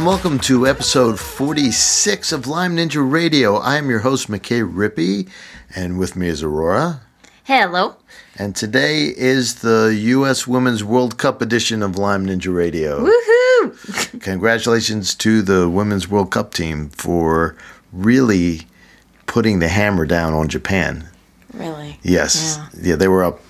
And welcome to episode 46 of Lyme Ninja Radio. I am your host, McKay Rippey, and with me is Aurora. Hello. And today is the U.S. Women's World Cup edition of Lyme Ninja Radio. Woohoo! Congratulations to the Women's World Cup team for really putting the hammer down on Japan. Really? Yes. Yeah. Yeah, they were up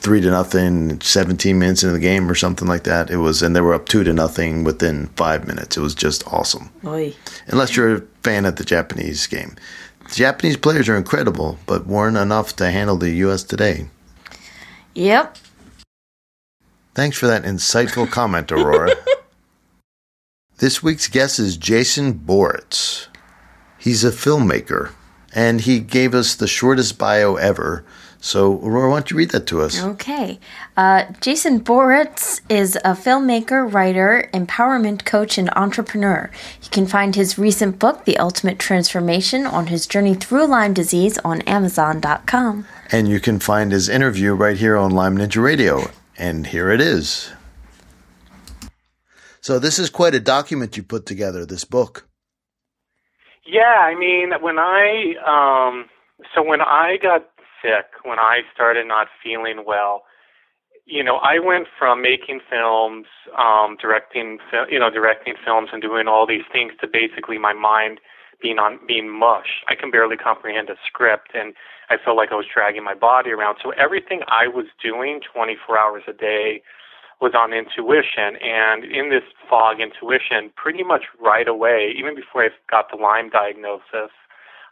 three to nothing, 17 minutes into the game or something like that. It was, and they were up two to nothing within five minutes. It was just awesome. Oy. Unless you're a fan of the Japanese game. The Japanese players are incredible, but weren't enough to handle the U.S. today. Yep. Thanks for that insightful comment, Aurora. this week's guest is Jason Boritz. He's a filmmaker, and he gave us the shortest bio ever. So, Aurora, why don't you read that to us? Okay. Uh, Jason Boritz is a filmmaker, writer, empowerment coach, and entrepreneur. You can find his recent book, The Ultimate Transformation, on his journey through Lyme disease on Amazon.com. And you can find his interview right here on Lyme Ninja Radio. And here it is. So, this is quite a document you put together, this book. Yeah, I mean, when I um so when I got sick, when I started not feeling well, you know, I went from making films, um directing you know, directing films and doing all these things to basically my mind being on being mush. I can barely comprehend a script and I felt like I was dragging my body around. So everything I was doing 24 hours a day was on intuition and in this fog intuition pretty much right away even before i got the lyme diagnosis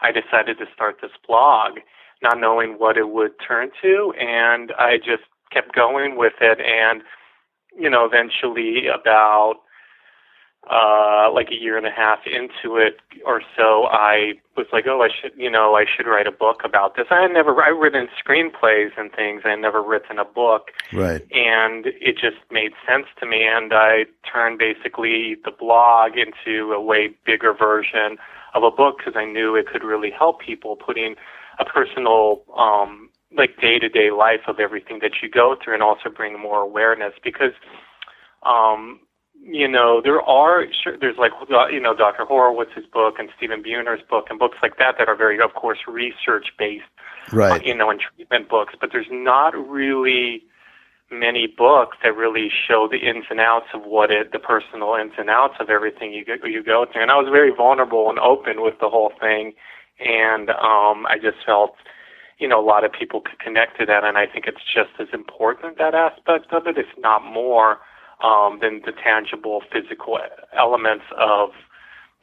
i decided to start this blog not knowing what it would turn to and i just kept going with it. And you know eventually about uh like a year and a half into it or so i was like oh i should you know i should write a book about this. I had never i've written screenplays and things. I had never written a book. Right. and it just made sense to me and i turned basically the blog into a way bigger version of a book because i knew it could really help people putting a personal um like day to day life of everything that you go through and also bring more awareness because um you know there are sure there's like uh, you know dr horowitz's book and stephen buhner's book and books like that that are very of course research based Right. you know, and treatment books, but there's not really many books that really show the ins and outs of what it, the personal ins and outs of everything you go, you go through. And I was very vulnerable and open with the whole thing, and um, I just felt, you know, a lot of people could connect to that, and I think it's just as important that aspect of it, if not more, um, than the tangible physical elements of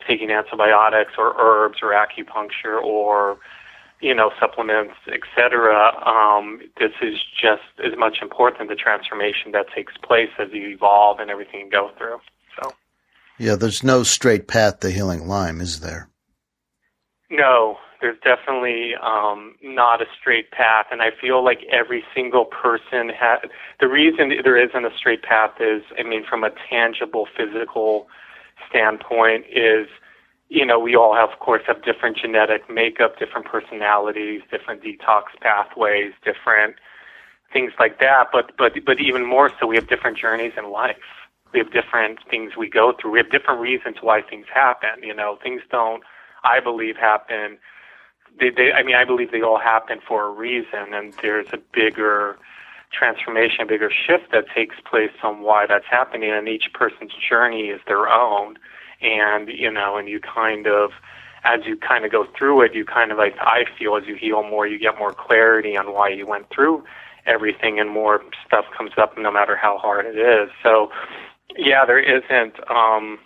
taking antibiotics or herbs or acupuncture or you know, supplements, etc. Um, this is just as much important the transformation that takes place as you evolve and everything you go through. So, Yeah, there's no straight path to healing Lyme, is there? No, there's definitely um, not a straight path, and I feel like every single person has. The reason there isn't a straight path is, I mean, from a tangible physical standpoint, is you know, we all have, of course, have different genetic makeup, different personalities, different detox pathways, different things like that. But but but even more so, we have different journeys in life. We have different things we go through. We have different reasons why things happen. You know, things don't, I believe, happen. They, they, I mean, I believe they all happen for a reason, and there's a bigger transformation, a bigger shift that takes place on why that's happening, and each person's journey is their own and you know and you kind of as you kind of go through it you kind of like i feel as you heal more you get more clarity on why you went through everything and more stuff comes up no matter how hard it is so yeah there isn't um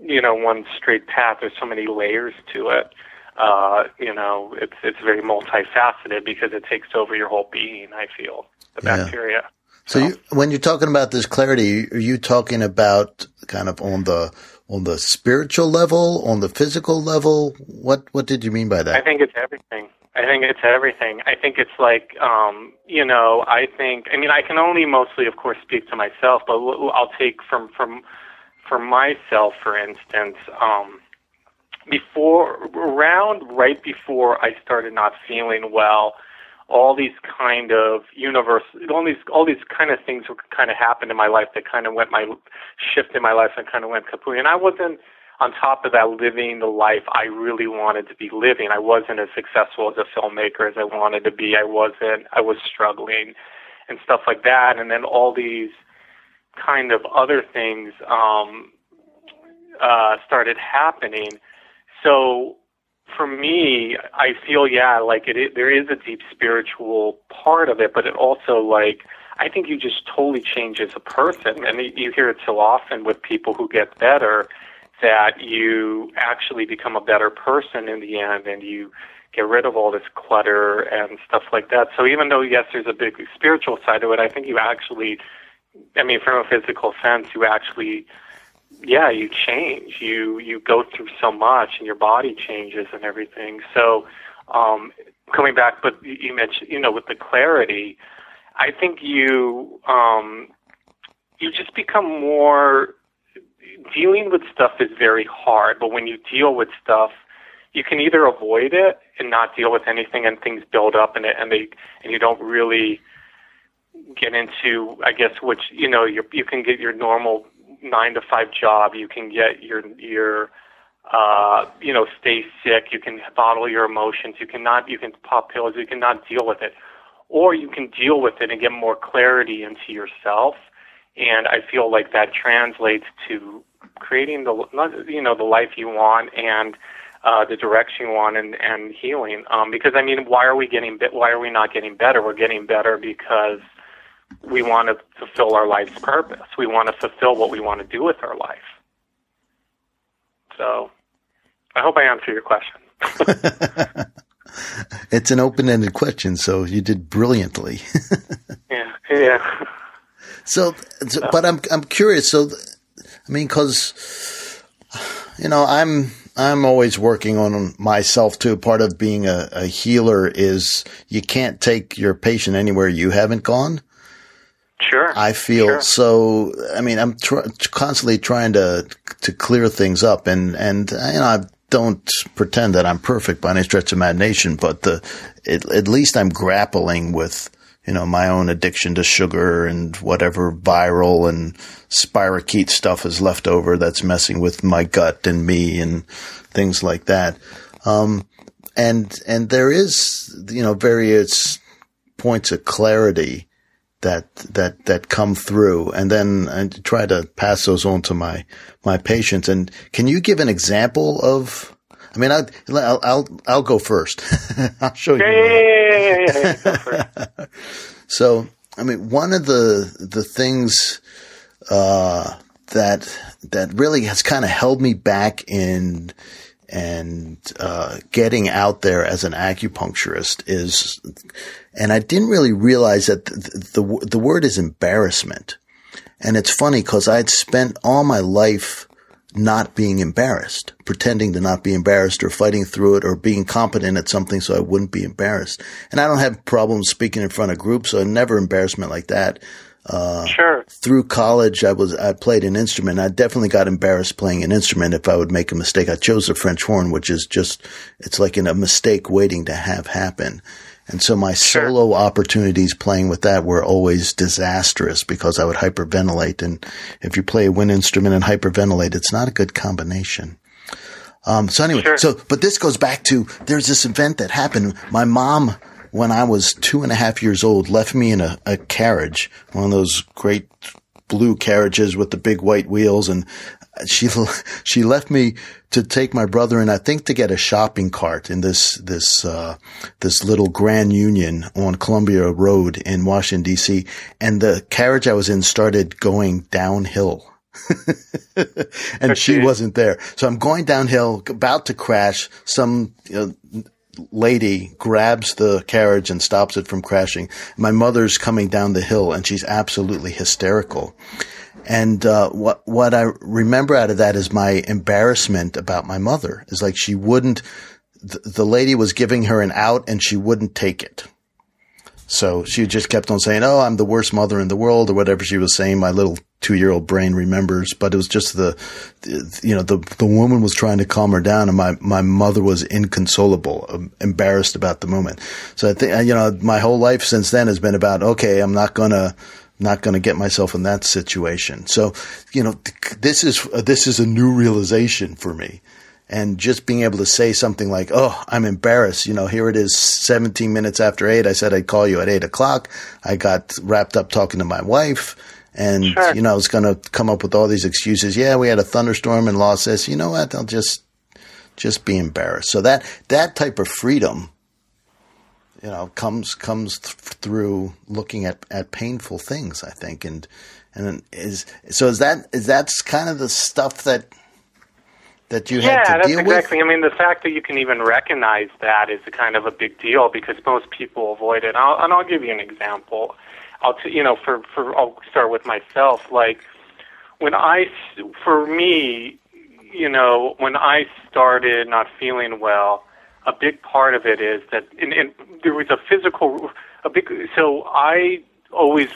you know one straight path there's so many layers to it uh you know it's it's very multifaceted because it takes over your whole being i feel the Yeah. bacteria So you, when you're talking about this clarity, are you talking about kind of on the on the spiritual level, on the physical level? What what did you mean by that? I think it's everything. I think it's everything. I think it's like, um, you know, I think. I mean, I can only mostly, of course, speak to myself, but I'll take from from for myself, for instance. Um, before around right before I started not feeling well, all these kind of universe, all these all these kind of things were kind of happened in my life that kind of went my shift in my life and kind of went kaput. And I wasn't on top of that living the life I really wanted to be living. I wasn't as successful as a filmmaker as I wanted to be. I wasn't. I was struggling and stuff like that. And then all these kind of other things um, uh, started happening. So for me, I feel yeah, like it, it there is a deep spiritual part of it, but it also like I think you just totally change as a person, and you hear it so often with people who get better that you actually become a better person in the end, and you get rid of all this clutter and stuff like that. So even though yes, there's a big spiritual side to it, I think you actually, I mean, from a physical sense, you actually yeah, you change. You you go through so much, and your body changes and everything. So, um, coming back, but you mentioned, you know, with the clarity, I think you um, you just become more. Dealing with stuff is very hard, but when you deal with stuff, you can either avoid it and not deal with anything, and things build up, and it, and they and you don't really get into, I guess, which you know, you you can get your normal nine to five job. You can get your your uh, you know stay sick. You can bottle your emotions. You cannot you can pop pills. You cannot deal with it, or you can deal with it and get more clarity into yourself. And I feel like that translates to creating the you know the life you want and uh, the direction you want and, and healing. Um, because I mean, why are we getting why are we not getting better? We're getting better because we want to fulfill our life's purpose. We want to fulfill what we want to do with our life. So, I hope I answered your question. it's an open-ended question, so you did brilliantly. yeah, yeah. So, so, but I'm I'm curious. So, I mean, because you know, I'm I'm always working on myself too. Part of being a, a healer is you can't take your patient anywhere you haven't gone. Sure. I feel sure. so. I mean, I'm tr- constantly trying to to clear things up, and and you know, I don't pretend that I'm perfect by any stretch of imagination, but the it, at least I'm grappling with you know my own addiction to sugar and whatever viral and spirochete stuff is left over that's messing with my gut and me and things like that. Um, and and there is you know various points of clarity that that that come through, and then I try to pass those on to my my patients. And can you give an example of? I mean, I, will I'll I'll go first. I'll show you. Yeah, yeah, yeah, so, I mean, one of the the things uh, that that really has kind of held me back in and uh, getting out there as an acupuncturist is, and I didn't really realize that the, the, the word is embarrassment. And it's funny because I'd spent all my life not being embarrassed, pretending to not be embarrassed or fighting through it or being competent at something so I wouldn't be embarrassed. And I don't have problems speaking in front of groups, so never embarrassment like that. Uh, sure. Through college, I was I played an instrument. I definitely got embarrassed playing an instrument if I would make a mistake. I chose the French horn, which is just it's like in a mistake waiting to have happen. And so my sure. solo opportunities playing with that were always disastrous because I would hyperventilate. And if you play a wind instrument and hyperventilate, it's not a good combination. Um, so anyway, sure. so, but this goes back to, there's this event that happened. My mom when I was two and a half years old, left me in a, a carriage, one of those great blue carriages with the big white wheels. And she, she left me to take my brother and I think to get a shopping cart in this, this, uh, this little Grand Union on Columbia Road in Washington DC. And the carriage I was in started going downhill. and okay. she wasn't there. So I'm going downhill, about to crash. Some lady grabs the carriage and stops it from crashing. My mother's coming down the hill and she's absolutely hysterical. And uh, what what I remember out of that is my embarrassment about my mother. Is like she wouldn't. The, the lady was giving her an out and she wouldn't take it. So she just kept on saying, "Oh, I'm the worst mother in the world," or whatever she was saying. My little two-year-old brain remembers, but it was just the, the, you know, the the woman was trying to calm her down, and my my mother was inconsolable, um, embarrassed about the moment. So I think, you know, my whole life since then has been about, okay, I'm not gonna not going to get myself in that situation. So, you know, this is uh, this is a new realization for me and just being able to say something like, "Oh, I'm embarrassed," you know, here it is, 17 minutes after eight. I said I'd call you at eight o'clock. I got wrapped up talking to my wife, and sure. you know, I was going to come up with all these excuses. Yeah, we had a thunderstorm, and Law says, "You know what? I'll just just be embarrassed." So that that type of freedom, you know, comes comes th- through looking at at painful things. I think, and and is so is that is that's kind of the stuff that that you yeah, had to deal with? Yeah, that's exactly. I mean, the fact that you can even recognize that is a kind of a big deal because most people avoid it. And I'll, and I'll give you an example. I'll t- you know, for for I'll start with myself. Like when I, for me, you know, when I started not feeling well, a big part of it is that, and, and there was a physical, a big. So I always,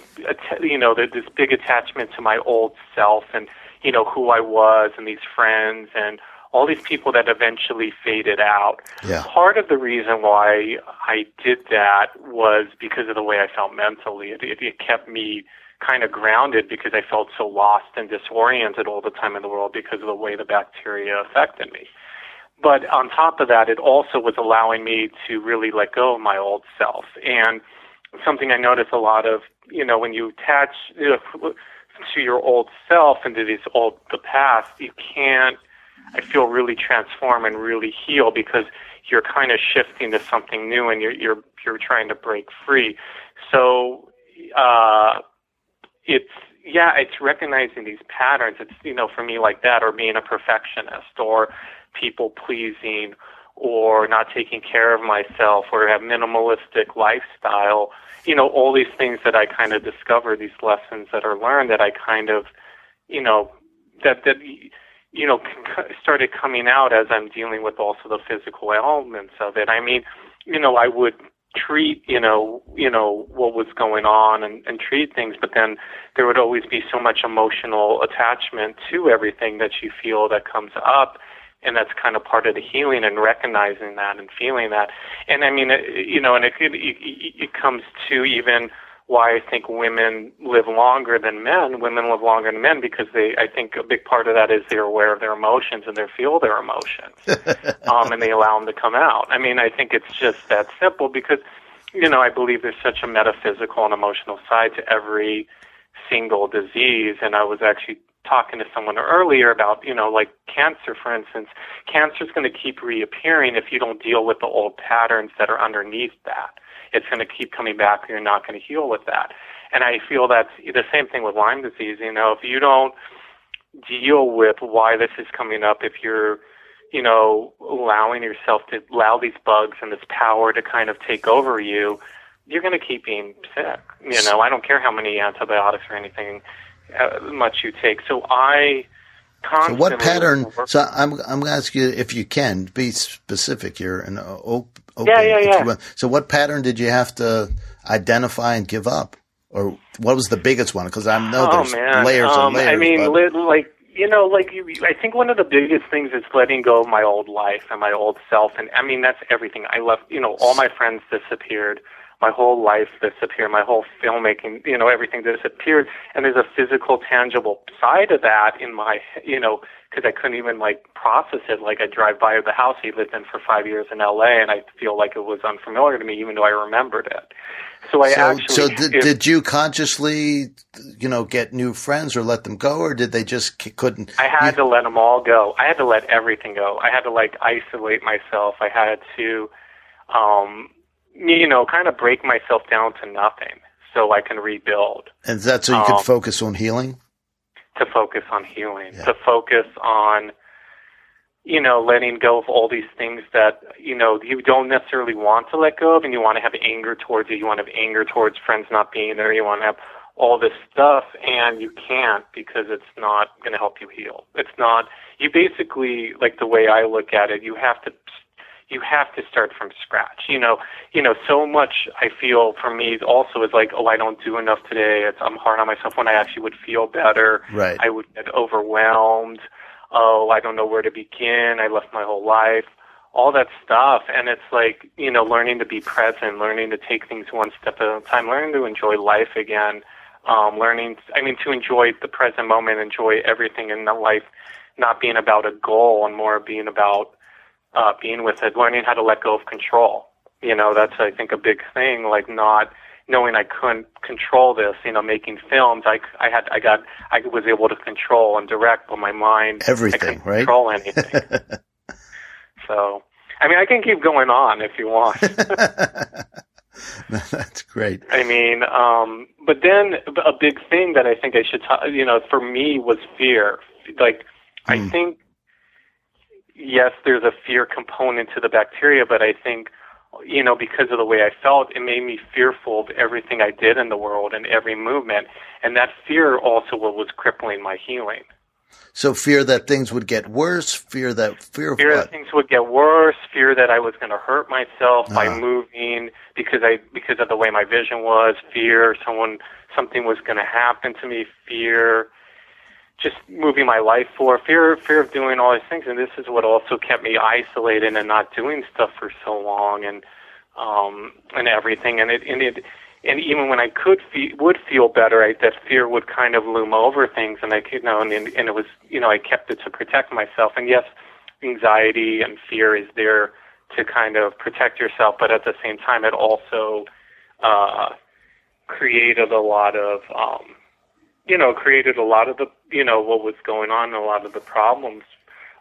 you know, this big attachment to my old self and you know, who I was and these friends and all these people that eventually faded out. Yeah. Part of the reason why I did that was because of the way I felt mentally. It, it, it kept me kind of grounded because I felt so lost and disoriented all the time in the world because of the way the bacteria affected me. But on top of that, it also was allowing me to really let go of my old self. And something I notice a lot of, you know, when you attach, to your old self into this old the past, you can't I feel really transform and really heal because you're kind of shifting to something new and you're you're you're trying to break free. So uh it's yeah, it's recognizing these patterns. It's you know, for me like that or being a perfectionist or people pleasing or not taking care of myself or have minimalistic lifestyle you know, all these things that I kind of discover, these lessons that are learned that I kind of, you know, that, that, you know, started coming out as I'm dealing with also the physical elements of it. I mean, you know, I would treat, you know, you know, what was going on and, and treat things, but then there would always be so much emotional attachment to everything that you feel that comes up and that's kind of part of the healing and recognizing that and feeling that. And I mean, it, you know, and it, it it comes to even why I think women live longer than men. Women live longer than men because they. I think a big part of that is they're aware of their emotions and they feel their emotions, um, and they allow them to come out. I mean, I think it's just that simple because, you know, I believe there's such a metaphysical and emotional side to every single disease, and I was actually talking to someone earlier about, you know, like cancer, for instance, cancer is going to keep reappearing if you don't deal with the old patterns that are underneath that. It's going to keep coming back and you're not going to heal with that. And I feel that's the same thing with Lyme disease. You know, if you don't deal with why this is coming up, if you're, you know, allowing yourself to allow these bugs and this power to kind of take over you, you're going to keep being sick. You know, I don't care how many antibiotics or anything much you take. So I so what pattern? So I'm I'm going to ask you if you can be specific here and open. Yeah, yeah, yeah. So what pattern did you have to identify and give up, or what was the biggest one? Because I know oh, there's man. layers um, and layers. I mean, but... like you know, like you, I think one of the biggest things is letting go of my old life and my old self, and I mean that's everything. I left. You know, all my friends disappeared my whole life disappeared, my whole filmmaking, you know, everything disappeared. And there's a physical, tangible side of that in my, you know, because I couldn't even like process it. Like I drive by the house he lived in for five years in L.A. and I feel like it was unfamiliar to me, even though I remembered it. So I so, actually. So did, it, did you consciously, you know, get new friends or let them go, or did they just couldn't? I had you, to let them all go. I had to let everything go. I had to like isolate myself. I had to. um you know, kind of break myself down to nothing so I can rebuild. And that's so you um, can focus on healing? To focus on healing, yeah. to focus on, you know, letting go of all these things that, you know, you don't necessarily want to let go of and you want to have anger towards it. You want to have anger towards friends not being there. You want to have all this stuff and you can't because it's not going to help you heal. It's not, you basically, like the way I look at it, you have to you have to start from scratch. You know, you know, so much I feel for me also is like, oh, I don't do enough today. It's, I'm hard on myself when I actually would feel better. Right. I would get overwhelmed. Oh, I don't know where to begin. I left my whole life. All that stuff. And it's like, you know, learning to be present, learning to take things one step at a time, learning to enjoy life again, um, learning, I mean, to enjoy the present moment, enjoy everything in the life, not being about a goal and more being about uh, being with it, learning how to let go of control. You know, that's I think a big thing. Like not knowing I couldn't control this. You know, making films, I I had I got I was able to control and direct, but my mind everything, I couldn't right? Control anything. so, I mean, I can keep going on if you want. That's great. I mean, um, but then a big thing that I think I should, talk, you know, for me was fear. Like, mm. I hmm. think yes, there's a fear component to the bacteria, but I think, you know, because of the way I felt, it made me fearful of everything I did in the world and every movement. And that fear also was crippling my healing. So fear that things would get worse, fear that fear, fear that things would get worse, fear that I was going to hurt myself uh-huh. by moving because I because of the way my vision was, fear someone something was going to happen to me, fear just moving my life for fear fear of doing all these things. And this is what also kept me isolated and not doing stuff for so long and um and everything. And it and it and even when I could feel would feel better I, that fear would kind of loom over things and I you know and and it was you know I kept it to protect myself. And yes anxiety and fear is there to kind of protect yourself but at the same time it also uh created a lot of um you know, created a lot of the, you know, what was going on, a lot of the problems.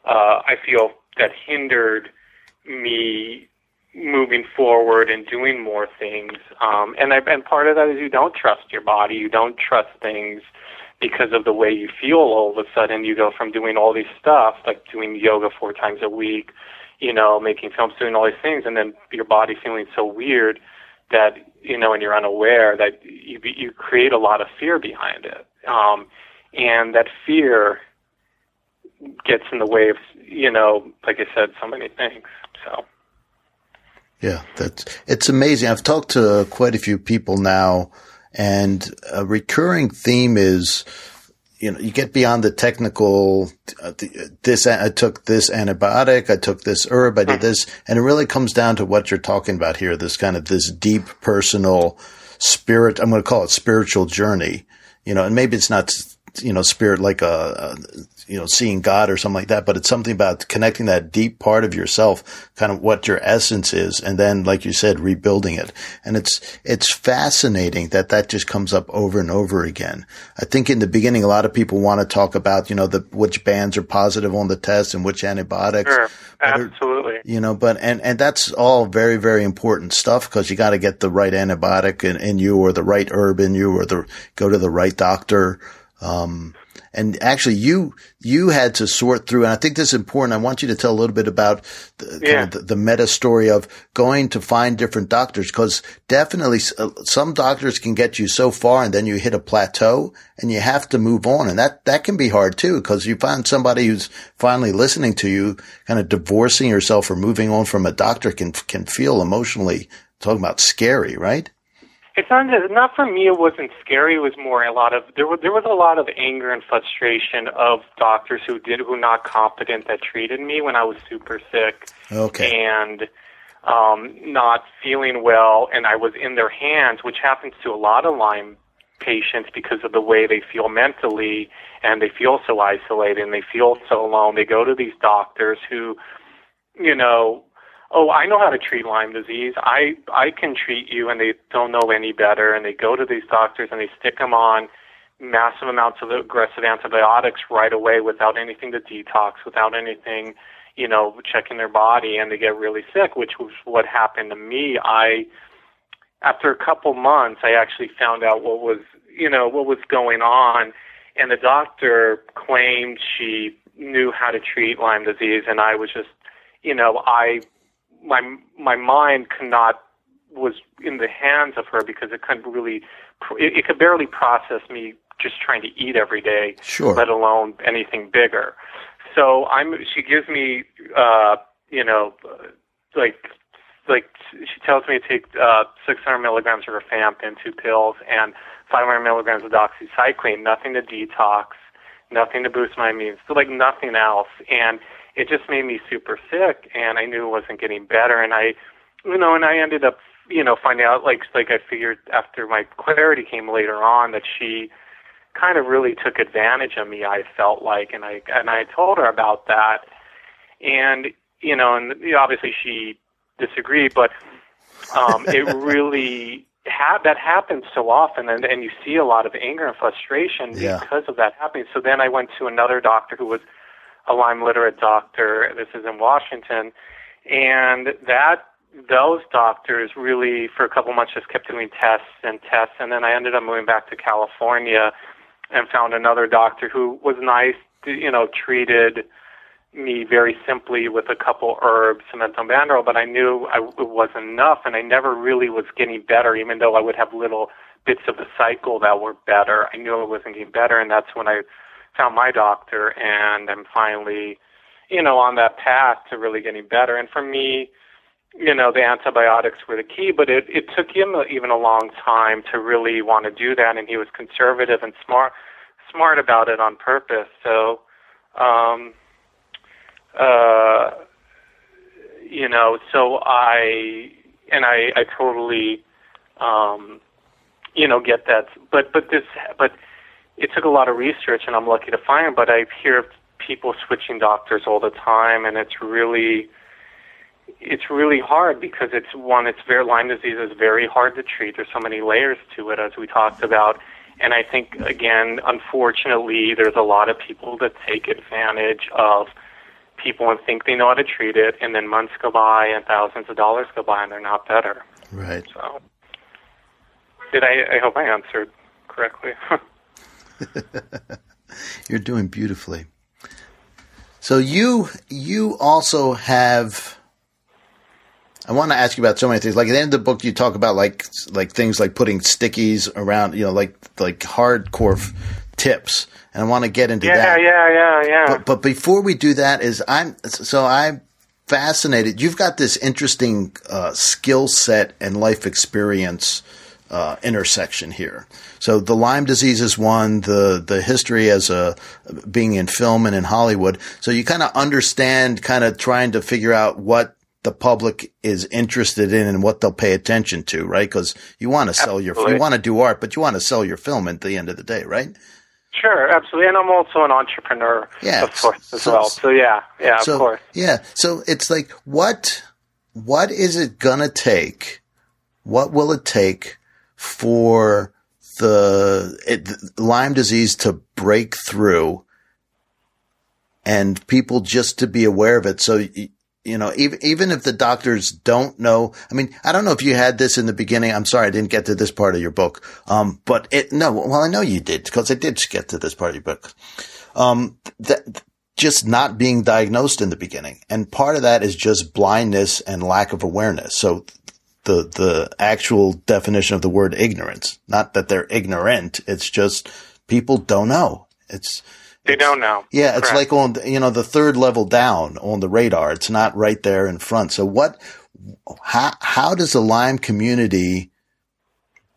Uh, I feel that hindered me moving forward and doing more things. Um, and I, and part of that is you don't trust your body, you don't trust things because of the way you feel. All of a sudden, you go from doing all these stuff, like doing yoga four times a week, you know, making films, doing all these things, and then your body feeling so weird that you know, and you're unaware that you you create a lot of fear behind it um, and that fear gets in the way of you know, like I said, so many things. So. Yeah, that's it's amazing. I've talked to quite a few people now, and a recurring theme is, you know, you get beyond the technical. Uh, this I took this antibiotic, I took this herb, I did this, and it really comes down to what you're talking about here. This kind of this deep personal spirit. I'm going to call it spiritual journey you know, and maybe it's not, you know, spirit like a, a, you know, seeing God or something like that, but it's something about connecting that deep part of yourself, kind of what your essence is. And then, like you said, rebuilding it. And it's, it's fascinating that that just comes up over and over again. I think in the beginning, a lot of people want to talk about, you know, the, which bands are positive on the test and which antibiotics. Sure. Absolutely. Are, you know, but, and, and that's all very, very important stuff because you got to get the right antibiotic in, in you or the right herb in you or the, go to the right doctor. Um, and actually you, you had to sort through, and I think this is important. I want you to tell a little bit about the, yeah. kind of the, the, meta story of going to find different doctors because definitely uh, some doctors can get you so far and then you hit a plateau and you have to move on. And that, that can be hard too because you find somebody who's finally listening to you, kind of divorcing yourself or moving on from a doctor can, can feel emotionally talking about scary, right? It's not not for me. It wasn't scary. It was more a lot of there was there was a lot of anger and frustration of doctors who did who not competent that treated me when I was super sick. Okay. And um, not feeling well, and I was in their hands, which happens to a lot of Lyme patients because of the way they feel mentally, and they feel so isolated and they feel so alone. They go to these doctors who, you know, oh, I know how to treat Lyme disease. I I can treat you, and they don't know any better, and they go to these doctors and they stick them on massive amounts of aggressive antibiotics right away without anything to detox, without anything, you know, checking their body, and they get really sick, which was what happened to me. I after a couple months, I actually found out what was you know what was going on, and the doctor claimed she knew how to treat Lyme disease, and I was just you know, I my my mind cannot was in the hands of her because it couldn't really it, it could barely process me just trying to eat every day, sure. let alone anything bigger. So I'm she gives me uh, you know like like she tells me to take uh, 600 milligrams of rifampin, two pills, and 500 milligrams of doxycycline. Nothing to detox, nothing to boost my immune, so like nothing else. And it just made me super sick, and I knew it wasn't getting better. And I, you know, and I ended up, you know, finding out like like I figured after my clarity came later on that she kind of really took advantage of me. I felt like, and I and I told her about that, and you know, and obviously she disagreed, but um, it really had that happens so often, and and you see a lot of anger and frustration Yeah. because of that happening. So then I went to another doctor who was a Lyme literate doctor. This is in Washington, and that those doctors really for a couple months just kept doing tests and tests, and then I ended up moving back to California and found another doctor who was nice, you know, treated me very simply with a couple herbs, Samento Banderol, but I knew I, it wasn't enough, and I never really was getting better, even though I would have little bits of the cycle that were better. I knew I wasn't getting better, and that's when I found my doctor, and I'm finally, you know, on that path to really getting better. And for me, you know, the antibiotics were the key, but it, it took him even a long time to really want to do that, and he was conservative and smart smart about it on purpose. So, um, uh, you know, so I and I I totally, um, you know, get that. But but this but it took a lot of research, and I'm lucky to find. But I hear of people switching doctors all the time, and it's really it's really hard because it's one it's very Lyme disease is very hard to treat. There's so many layers to it as we talked about. And I think again, unfortunately, there's a lot of people that take advantage of people and think they know how to treat it, and then months go by and thousands of dollars go by and they're not better. Right. So, did I? I hope I answered correctly. You're doing beautifully. So you you also have. I want to ask you about so many things. Like at the end of the book, you talk about like like things like putting stickies around, you know, like like hardcore f- tips. And I want to get into yeah, that. yeah, yeah, yeah. But but before we do that, is I'm so I'm fascinated. You've got this interesting uh, skill set and life experience uh, intersection here. So the Lyme disease is one. The the history as a being in film and in Hollywood. So you kind of understand, kind of trying to figure out what the public is interested in and what they'll pay attention to, right? Because you want to sell your you want to do art, but you want to sell your film at the end of the day, right? Sure, absolutely. And I'm also an entrepreneur, Yeah, of course, as so- well. So yeah, yeah, so, of course. Yeah. So it's like, what, what is it gonna take? What will it take for the it, Lyme disease to break through and people just to be aware of it? So, you know, even, even if the doctors don't know, I mean, I don't know if you had this in the beginning. I'm sorry, I didn't get to this part of your book. Um, but it, no, well, I know you did because I did get to this part of your book. Um, that, just not being diagnosed in the beginning. And part of that is just blindness and lack of awareness. So the, the actual definition of the word ignorance, not that they're ignorant. It's just people don't know. It's, They don't know. yeah, it's Correct. like on, you know, the third level down on the radar. It's not right there in front. So what, how, how does the Lyme community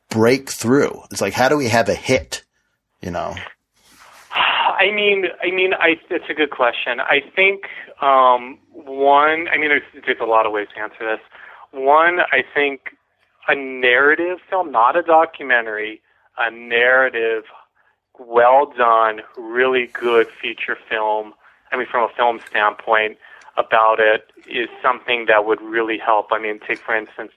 break through? It's like, how do we have a hit? You know? I mean, I mean, I, it's a good question. I think um, one. I mean, there's, there's a lot of ways to answer this. One, I think a narrative film, not a documentary, a narrative, well done, really good feature film. I mean, from a film standpoint, about it is something that would really help. I mean, take for instance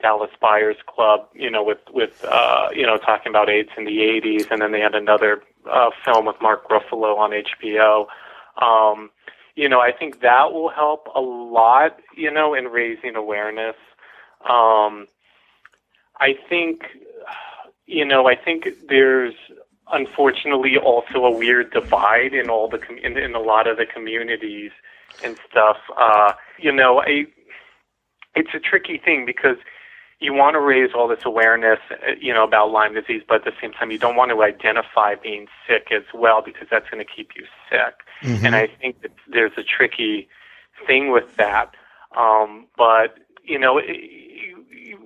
Dallas Buyers Club, you know, with with uh, you know talking about AIDS in the '80s, and then they had another uh, film with Mark Ruffalo on HBO. Um, you know, I think that will help a lot, you know, in raising awareness. Um, I think, you know, I think there's unfortunately also a weird divide in all the com- in, in a lot of the communities and stuff. Uh, you know, I, it's a tricky thing because you want to raise all this awareness, uh, you know, about Lyme disease, but at the same time, you don't want to identify being sick as well because that's going to keep you sick. And I think that there's a tricky thing with that. Um, but you know,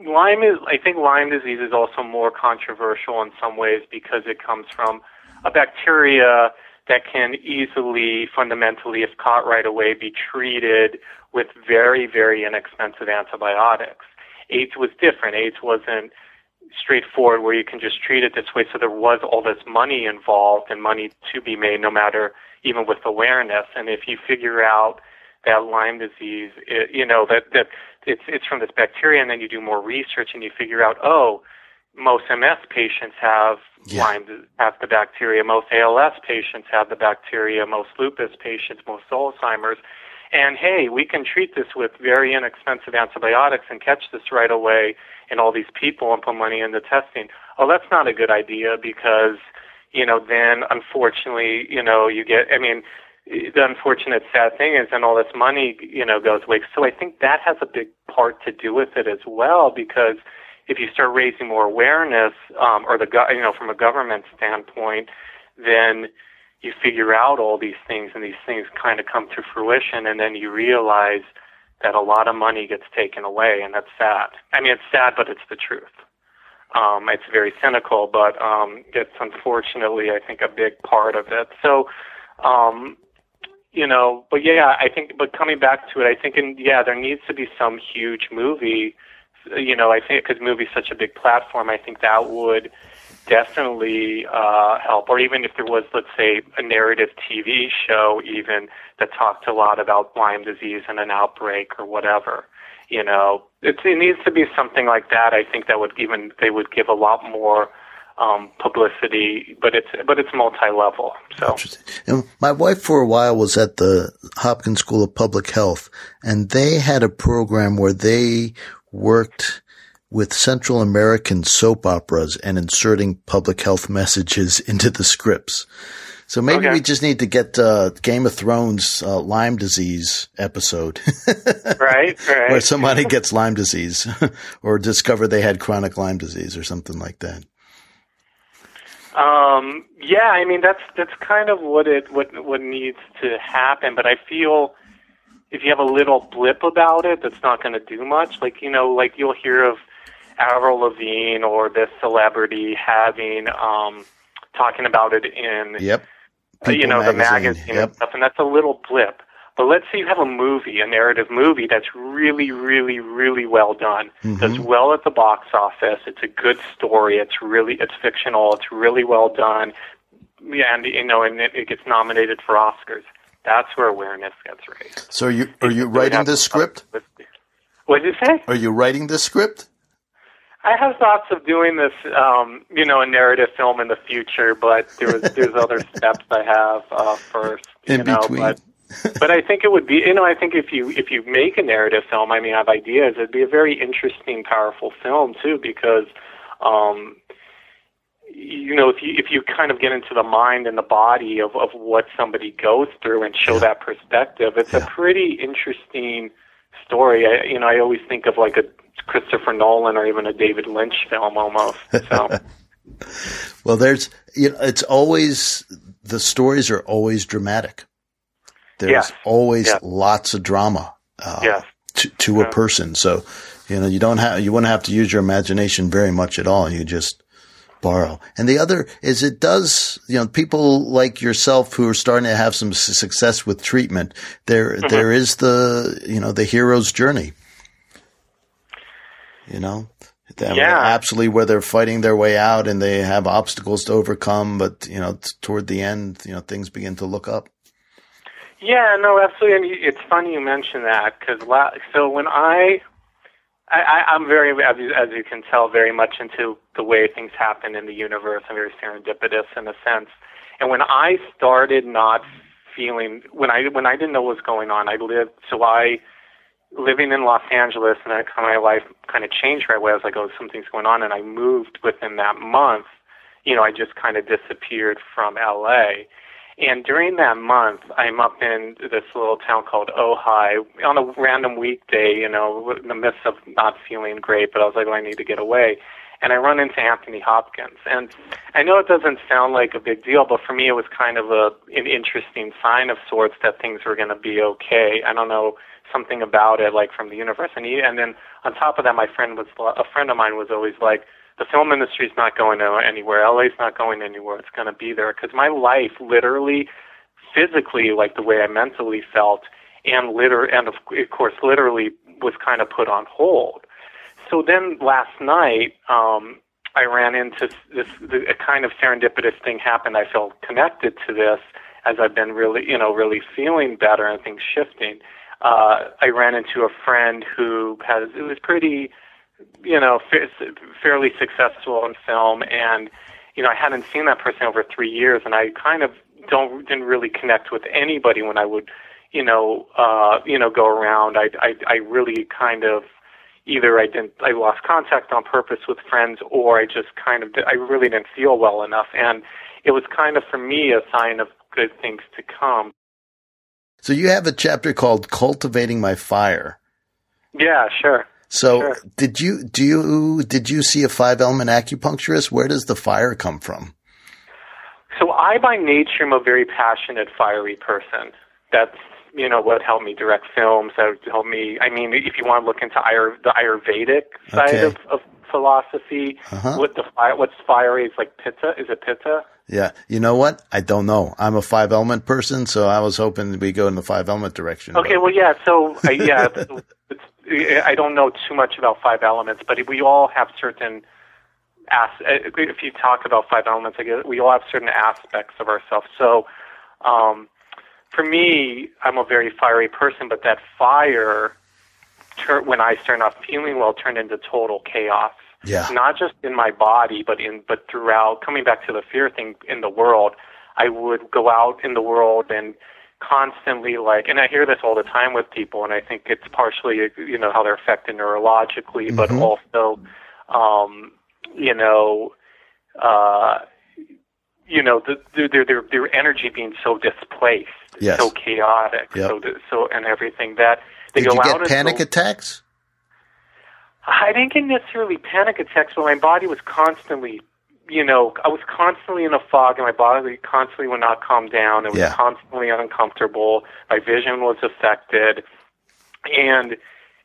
Lyme is. I think Lyme disease is also more controversial in some ways because it comes from a bacteria that can easily, fundamentally, if caught right away, be treated with very, very inexpensive antibiotics. AIDS was different. AIDS wasn't straightforward where you can just treat it this way. So there was all this money involved and money to be made, no matter even with awareness. And if you figure out that Lyme disease, it, you know that that it's it's from this bacteria, and then you do more research and you figure out, oh, most MS patients have yeah. Lyme have the bacteria, most ALS patients have the bacteria, most lupus patients, most Alzheimer's. And hey, we can treat this with very inexpensive antibiotics and catch this right away in all these people and put money into testing. Oh, that's not a good idea because, you know, then unfortunately, you know, you get, I mean, the unfortunate sad thing is then all this money, you know, goes away. So I think that has a big part to do with it as well because if you start raising more awareness, um, or the, you know, from a government standpoint, then you figure out all these things and these things kind of come to fruition and then you realize that a lot of money gets taken away and that's sad. I mean, it's sad, but it's the truth. Um, it's very cynical, but um, it's unfortunately, I think, a big part of it. So, um, you know, but yeah, I think, but coming back to it, I think, and yeah, there needs to be some huge movie. You know, I think because movie's such a big platform, I think that would definitely uh, help. Or even if there was, let's say, a narrative TV show, even that talked a lot about Lyme disease and an outbreak or whatever. You know, it, it needs to be something like that. I think that would even they would give a lot more um, publicity, but it's but it's multi-level. So, and my wife for a while was at the Hopkins School of Public Health, and they had a program where they worked with Central American soap operas and inserting public health messages into the scripts. So maybe okay. we just need to get uh, Game of Thrones uh, Lyme disease episode. right, right. Where somebody gets Lyme disease or discover they had chronic Lyme disease or something like that. Um, yeah, I mean that's that's kind of what it what what needs to happen, but I feel if you have a little blip about it, that's not going to do much. Like you know, like you'll hear of Avril Lavigne or this celebrity having um, talking about it in yep. Uh, you know magazine. the magazine yep. and stuff, and that's a little blip. But let's say you have a movie, a narrative movie that's really, really, really well done. Mm-hmm. Does well at the box office. It's a good story. It's really, it's fictional. It's really well done. Yeah, And you know, and it, it gets nominated for Oscars. That's where awareness gets raised. So, are you are you writing this script? What did you say? Are you writing this script? I have thoughts of doing this, um, you know, a narrative film in the future, but there's there's other steps I have uh, first. In know, between. But, but I think it would be, you know, I think if you if you make a narrative film, I mean, I have ideas. It'd be a very interesting, powerful film too, because, um, you know, if you if you kind of get into the mind and the body of of what somebody goes through and show yeah. that perspective, it's yeah. a pretty interesting story. I, you know, I always think of like a Christopher Nolan or even a David Lynch film almost. So. well, there's you know, it's always the stories are always dramatic. There's yes. always yes. lots of drama uh, yes. to, to yeah. a person. So, you know, you don't have you wouldn't have to use your imagination very much at all. You just borrow. And the other is it does, you know, people like yourself who are starting to have some success with treatment. There, mm-hmm. there is the, you know, the hero's journey. You know, yeah. absolutely where they're fighting their way out and they have obstacles to overcome, but you know, t- toward the end, you know, things begin to look up. Yeah, no, absolutely. And it's funny you mention that because la- so when I, I, I'm very, as you, as you can tell, very much into the way things happen in the universe. I'm very serendipitous in a sense. And when I started not feeling, when I when I didn't know what was going on, I lived. So I living in Los Angeles, and then my life kind of changed right away. I was like, oh, something's going on, and I moved within that month. You know, I just kind of disappeared from LA. And during that month, I'm up in this little town called Ojai on a random weekday, you know, in the midst of not feeling great, but I was like, oh, I need to get away. and I run into Anthony Hopkins. And I know it doesn't sound like a big deal, but for me, it was kind of a an interesting sign of sorts that things were going to be okay. I don't know something about it, like from the universe. And he, and then on top of that, my friend was a friend of mine was always like, the film industry is not going anywhere. LA's not going anywhere. It's going to be there because my life, literally, physically, like the way I mentally felt, and liter and of course, literally, was kind of put on hold so then last night, um, I ran into this, this a kind of serendipitous thing happened. I felt connected to this as I've been really, you know, really feeling better and things shifting. Uh, I ran into a friend who has it was pretty, you know, fa- fairly successful in film, and you know, I hadn't seen that person over three years, and I kind of don't didn't really connect with anybody when I would, you know, uh, you know, go around. I I, I really kind of either I didn't I lost contact on purpose with friends or I just kind of I really didn't feel well enough and it was kind of for me a sign of good things to come. So you have a chapter called Cultivating My Fire. Yeah, sure. So sure. did you do you did you see a five element acupuncturist? Where does the fire come from? So I by nature am a very passionate fiery person. That's you know, what helped me direct films, that helped me. I mean, if you want to look into Ayur, the Ayurvedic side Okay. of, of philosophy, Uh-huh. what the fire, what's fiery is like pitta. Is it pitta? Yeah. You know what? I don't know. I'm a five element person, so I was hoping we go in the five element direction. Okay, well, yeah. So, uh, yeah, I don't know too much about five elements, but we all have certain. As, uh, if you talk about five elements, I guess we all have certain aspects of ourselves. So, um, for me, I'm a very fiery person, but that fire, when I start not feeling well, turned into total chaos. Yeah. Not just in my body, but in but throughout. Coming back to the fear thing in the world, I would go out in the world and constantly like, and I hear this all the time with people, and I think it's partially you know how they're affected neurologically, but Mhm. also, um, you know. Uh, you know, the, the, their their their energy being so displaced, Yes. so chaotic, Yep. so so and everything that they Did go you get into panic the- attacks? I didn't get necessarily panic attacks, but my body was constantly, you know, I was constantly in a fog, and my body constantly would not calm down. It was Yeah. constantly uncomfortable. My vision was affected, and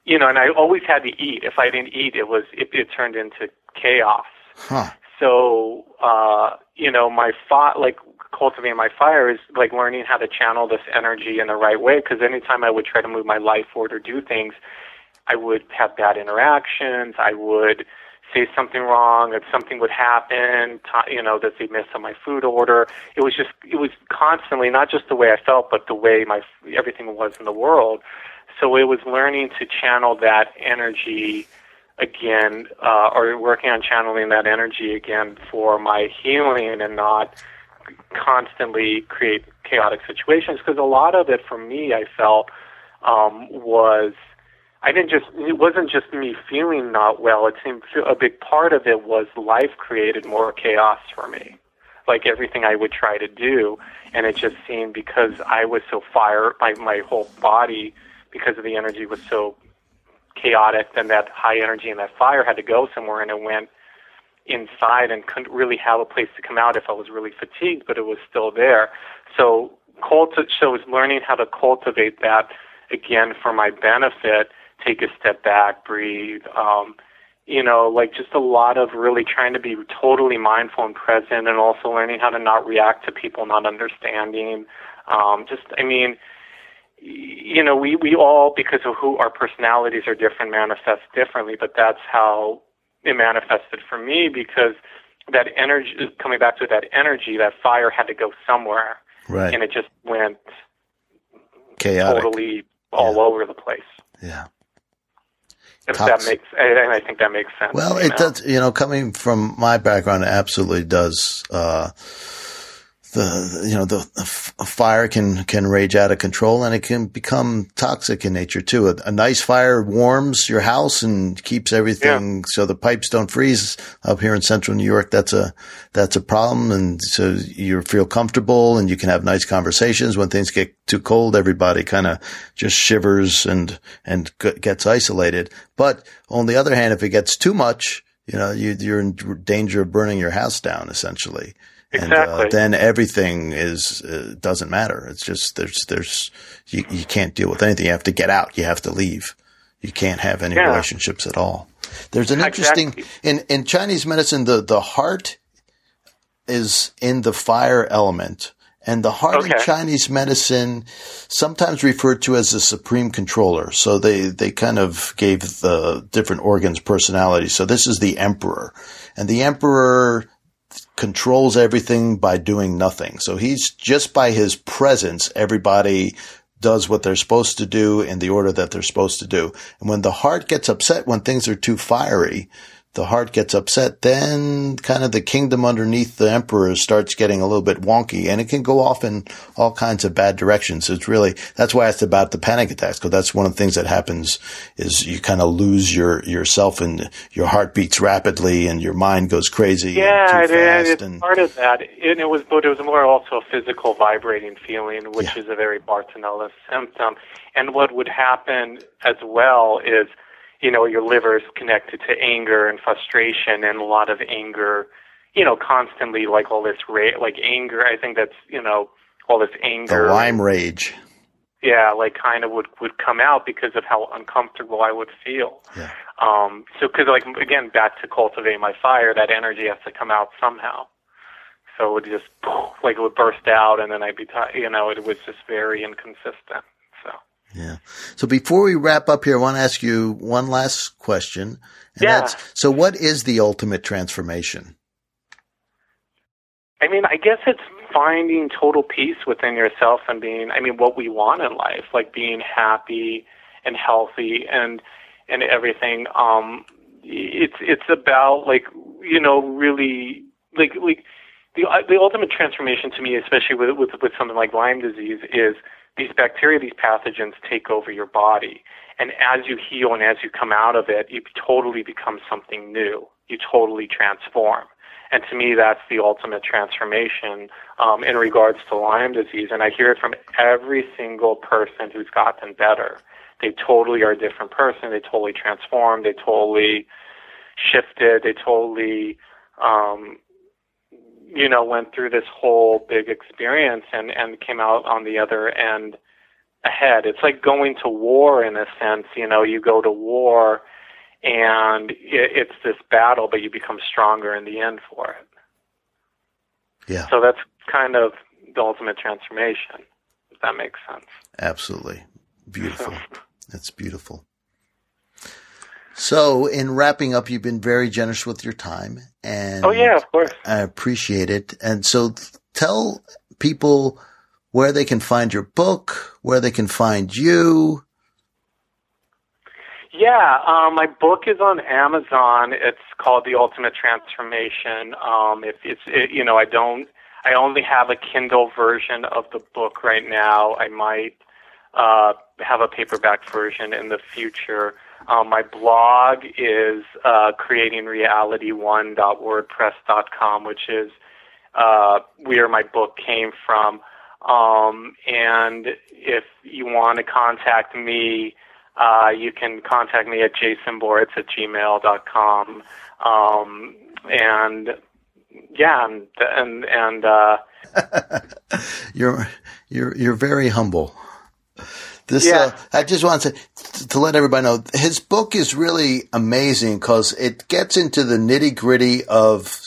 you know, and I always had to eat. If I didn't eat, it was it, it turned into chaos. Huh. So, uh, you know, my fi- like cultivating my fire is like learning how to channel this energy in the right way. Because anytime I would try to move my life forward or do things, I would have bad interactions. I would say something wrong, and something would happen. You know, that they miss on my food order. It was just, it was constantly not just the way I felt, but the way my everything was in the world. So it was learning to channel that energy again, uh, or working on channeling that energy again for my healing and not constantly create chaotic situations. Because a lot of it for me, I felt, um, was I didn't just, it wasn't just me feeling not well. It seemed a big part of it was life created more chaos for me. Like everything I would try to do. And it just seemed because I was so fire, my, my whole body, because of the energy was so chaotic, then that high energy and that fire had to go somewhere, and it went inside and couldn't really have a place to come out if I was really fatigued, but it was still there. So, culti- so it was learning how to cultivate that again for my benefit. Take a step back, breathe. Um, you know, like just a lot of really trying to be totally mindful and present, and also learning how to not react to people not understanding. Um, just, I mean, you know, we, we all, because of who our personalities are different, manifest differently, but that's how it manifested for me because that energy, coming back to that energy, that fire had to go somewhere. Right. And it just went Chaotic. totally all Yeah. over the place. Yeah. If that makes, and I think that makes sense. Well, it know? does. You know, coming from my background, it absolutely does. Uh, the you know the, the fire can can rage out of control and it can become toxic in nature too. A, a nice fire warms your house and keeps everything so the pipes don't freeze. Up here in central New York, that's a that's a problem, and so you feel comfortable and you can have nice conversations. When things get too cold, everybody kind of just shivers and and g- gets isolated. But on the other hand, if it gets too much, you know, you, you're in danger of burning your house down essentially. Exactly. And uh, then everything is uh, doesn't matter. It's just there's there's you, you can't deal with anything. You have to get out. You have to leave. You can't have any Yeah. relationships at all. There's an interesting Exactly. in in Chinese medicine the the heart is in the fire element. And the heart in Chinese medicine sometimes referred to as the supreme controller. So they, they kind of gave the different organs personality. So this is the emperor and the emperor controls everything by doing nothing. So he's just by his presence, everybody does what they're supposed to do in the order that they're supposed to do. And when the heart gets upset, when things are too fiery, the heart gets upset, then kind of the kingdom underneath the emperor starts getting a little bit wonky and it can go off in all kinds of bad directions. It's really, that's why it's about the panic attacks because that's one of the things that happens is you kind of lose your, yourself and your heart beats rapidly and your mind goes crazy Yeah, and too it, fast. it's and part of that. And it was, but it was more also a physical vibrating feeling, which Yeah. is a very Bartonella symptom. And what would happen as well is, you know, your liver is connected to anger and frustration, and a lot of anger, you know, constantly like all this ra- like anger. I think that's you know all this anger. the. Lyme rage. yeah, like kind of would would come out because of how uncomfortable I would feel. Yeah. Um, so because like again, back to cultivate my fire, that energy has to come out somehow. So it would just like it would burst out, and then I'd be, ti you know, it was just very inconsistent. Yeah. So before we wrap up here, I want to ask you one last question. And Yeah. that's, so what is the ultimate transformation? I mean, I guess it's finding total peace within yourself and being, I mean, what we want in life, like being happy and healthy and and everything. Um, it's it's about like you know really like like the the ultimate transformation to me, especially with with with something like Lyme disease, is these bacteria, these pathogens take over your body, and as you heal and as you come out of it, you totally become something new. You totally transform. And to me, that's the ultimate transformation um, in regards to Lyme disease. And I hear it from every single person who's gotten better. They totally are a different person. They totally transformed. They totally shifted. They totally, um, you know, went through this whole big experience and, and came out on the other end ahead. It's like going to war in a sense. You know, you go to war and it, it's this battle, but you become stronger in the end for it. Yeah, So that's kind of the ultimate transformation, if that makes sense. absolutely. Beautiful. That's beautiful. So in wrapping up, you've been very generous with your time and Oh, yeah, of course. I appreciate it. And so tell people where they can find your book, where they can find you. Yeah, um, my book is on Amazon. It's called The Ultimate Transformation. Um, if it's, it, you know, I don't, I only have a Kindle version of the book right now. I might uh, have a paperback version in the future. Um, my blog is uh, creatingreality1.wordpress.com, which is uh, where my book came from. Um, and if you want to contact me, uh, you can contact me at jasonboritz at gmail.com. Um, and yeah, and, and, and, uh, You're you're you're very humble. This Yeah. uh, I just want to to let everybody know his book is really amazing because it gets into the nitty gritty of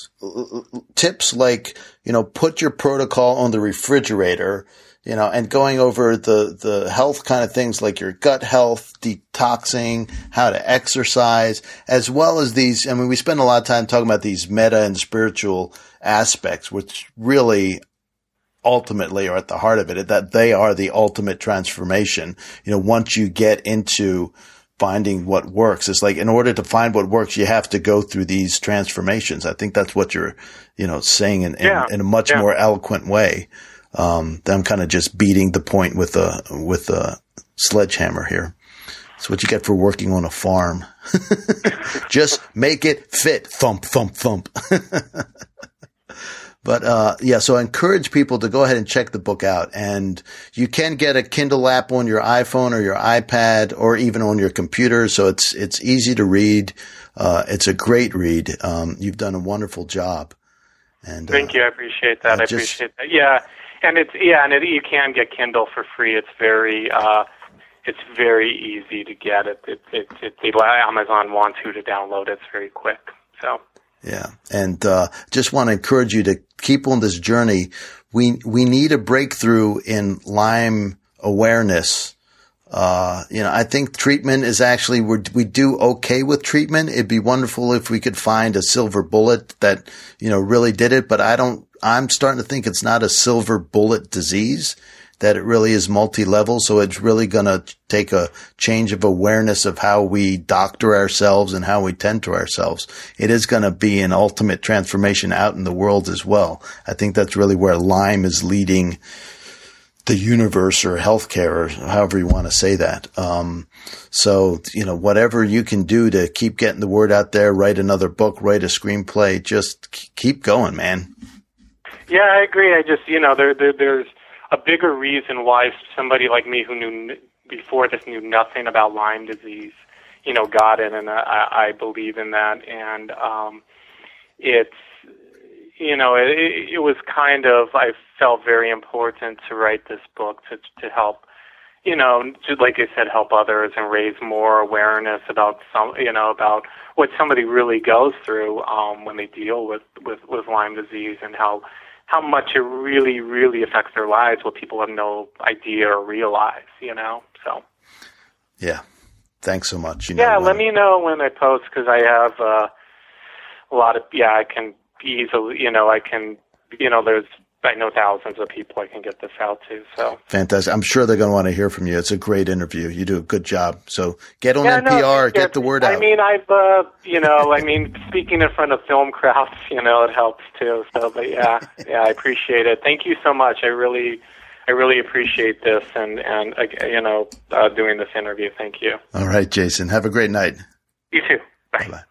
tips like you know put your protocol on the refrigerator you know and going over the the health kind of things like your gut health detoxing how to exercise as well as these i mean we spend a lot of time talking about these meta and spiritual aspects which really ultimately are at the heart of it, that they are the ultimate transformation. You know, once you get into finding what works, it's like in order to find what works, you have to go through these transformations. I think that's what you're, you know, saying in, in, Yeah. in a much Yeah. more eloquent way. Um, I'm kind of just beating the point with a, with a sledgehammer here. It's what you get for working on a farm. just make it fit. Thump, thump, thump. But uh, yeah, so I encourage people to go ahead and check the book out. And you can get a Kindle app on your iPhone or your iPad or even on your computer. So it's it's easy to read. Uh, it's a great read. Um, you've done a wonderful job. And thank uh, you. I appreciate that. I, just, appreciate that. Yeah, and it's yeah, and it, you can get Kindle for free. It's very uh, it's very easy to get. It it it, it, it Amazon wants you to download. It's very quick. So. Yeah, and uh, just want to encourage you to keep on this journey. We we need a breakthrough in Lyme awareness. Uh, you know, I think treatment is actually we we do okay with treatment. It'd be wonderful if we could find a silver bullet that you know really did it, but I don't. I'm starting to think it's not a silver bullet disease that it really is multi-level. So it's really going to take a change of awareness of how we doctor ourselves and how we tend to ourselves. It is going to be an ultimate transformation out in the world as well. I think that's really where Lyme is leading the universe or healthcare or however you want to say that. Um, so, you know, whatever you can do to keep getting the word out there, write another book, write a screenplay, just keep going, man. Yeah, I agree. I just, you know, there, there there's, a bigger reason why somebody like me who knew before this knew nothing about Lyme disease, you know, got it, and I, I believe in that. And um, it's, you know, it, it was kind of I felt very important to write this book to to help, you know, to, like I said, help others and raise more awareness about some, you know, about what somebody really goes through um, when they deal with with with Lyme disease and how how much it really, really affects their lives, what people have no idea or realize, you know? So. Yeah. Thanks so much. You know, yeah, let me know when I post because I have uh, a lot of, yeah, I can easily, you know, I can, you know, there's I know thousands of people I can get this out to. So fantastic! I'm sure they're going to want to hear from you. It's a great interview. You do a good job. So get on yeah, NPR, no, get the word out. I mean, I've uh, you know, I mean, speaking in front of film crowds, you know, it helps too. So, but yeah, yeah, I appreciate it. Thank you so much. I really. I really appreciate this and and uh, you know uh, doing this interview. Thank you. All right, Jason. Have a great night. You too. Bye. Bye-bye.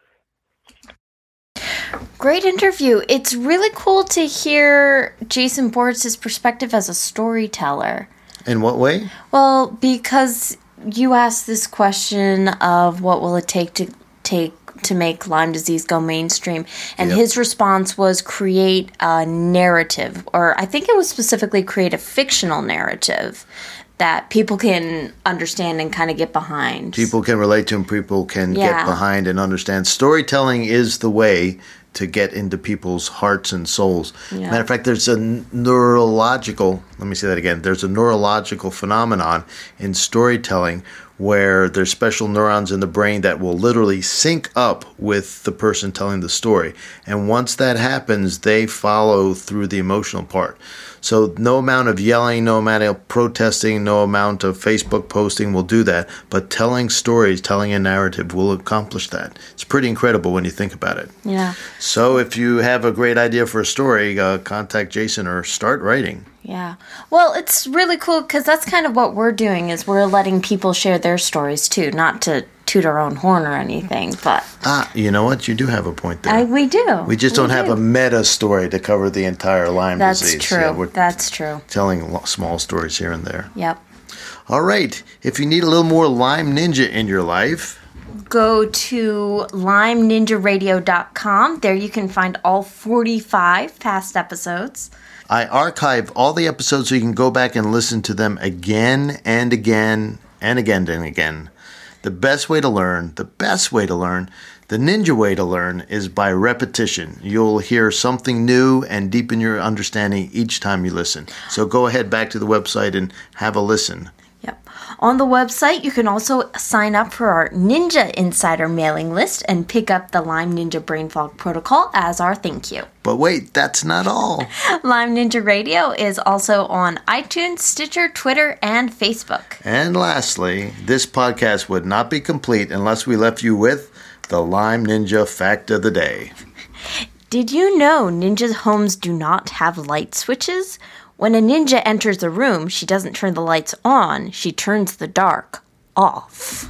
Great interview. It's really cool to hear Jason Boritz's perspective as a storyteller. In what way? Well, because you asked this question of what will it take to take to make Lyme disease go mainstream, and yep. his response was create a narrative, or I think it was specifically create a fictional narrative that people can understand and kind of get behind. People can relate to and people can yeah. get behind and understand. Storytelling is the way to get into people's hearts and souls. Yeah. Matter of fact, there's a neurological, let me say that again, there's a neurological phenomenon in storytelling where there's special neurons in the brain that will literally sync up with the person telling the story. And once that happens, they follow through the emotional part. So no amount of yelling, no amount of protesting, no amount of Facebook posting will do that. But telling stories, telling a narrative will accomplish that. It's pretty incredible when you think about it. Yeah. So if you have a great idea for a story, uh, contact Jason or start writing. Yeah. Well, it's really cool because that's kind of what we're doing is we're letting people share their stories too, not to toot our own horn or anything, but ah, you know what? You do have a point there. I, we do. We just we don't do. have a meta story to cover the entire Lyme disease. that's disease. True. Yeah, that's true. Telling small stories here and there. Yep. All right. If you need a little more Lyme Ninja in your life, go to lymeninjaradio.com. There you can find all 45 past episodes. I archive all the episodes so you can go back and listen to them again and again and again and again. The best way to learn, the best way to learn, the ninja way to learn is by repetition. You'll hear something new and deepen your understanding each time you listen. So go ahead back to the website and have a listen. On the website, you can also sign up for our Ninja Insider mailing list and pick up the Lyme Ninja Brain Fog Protocol as our thank you. But wait, that's not all. Lyme Ninja Radio is also on iTunes, Stitcher, Twitter, and Facebook. And lastly, this podcast would not be complete unless we left you with the Lyme Ninja Fact of the Day. Did you know ninjas' homes do not have light switches? When a ninja enters a room, she doesn't turn the lights on, she turns the dark off.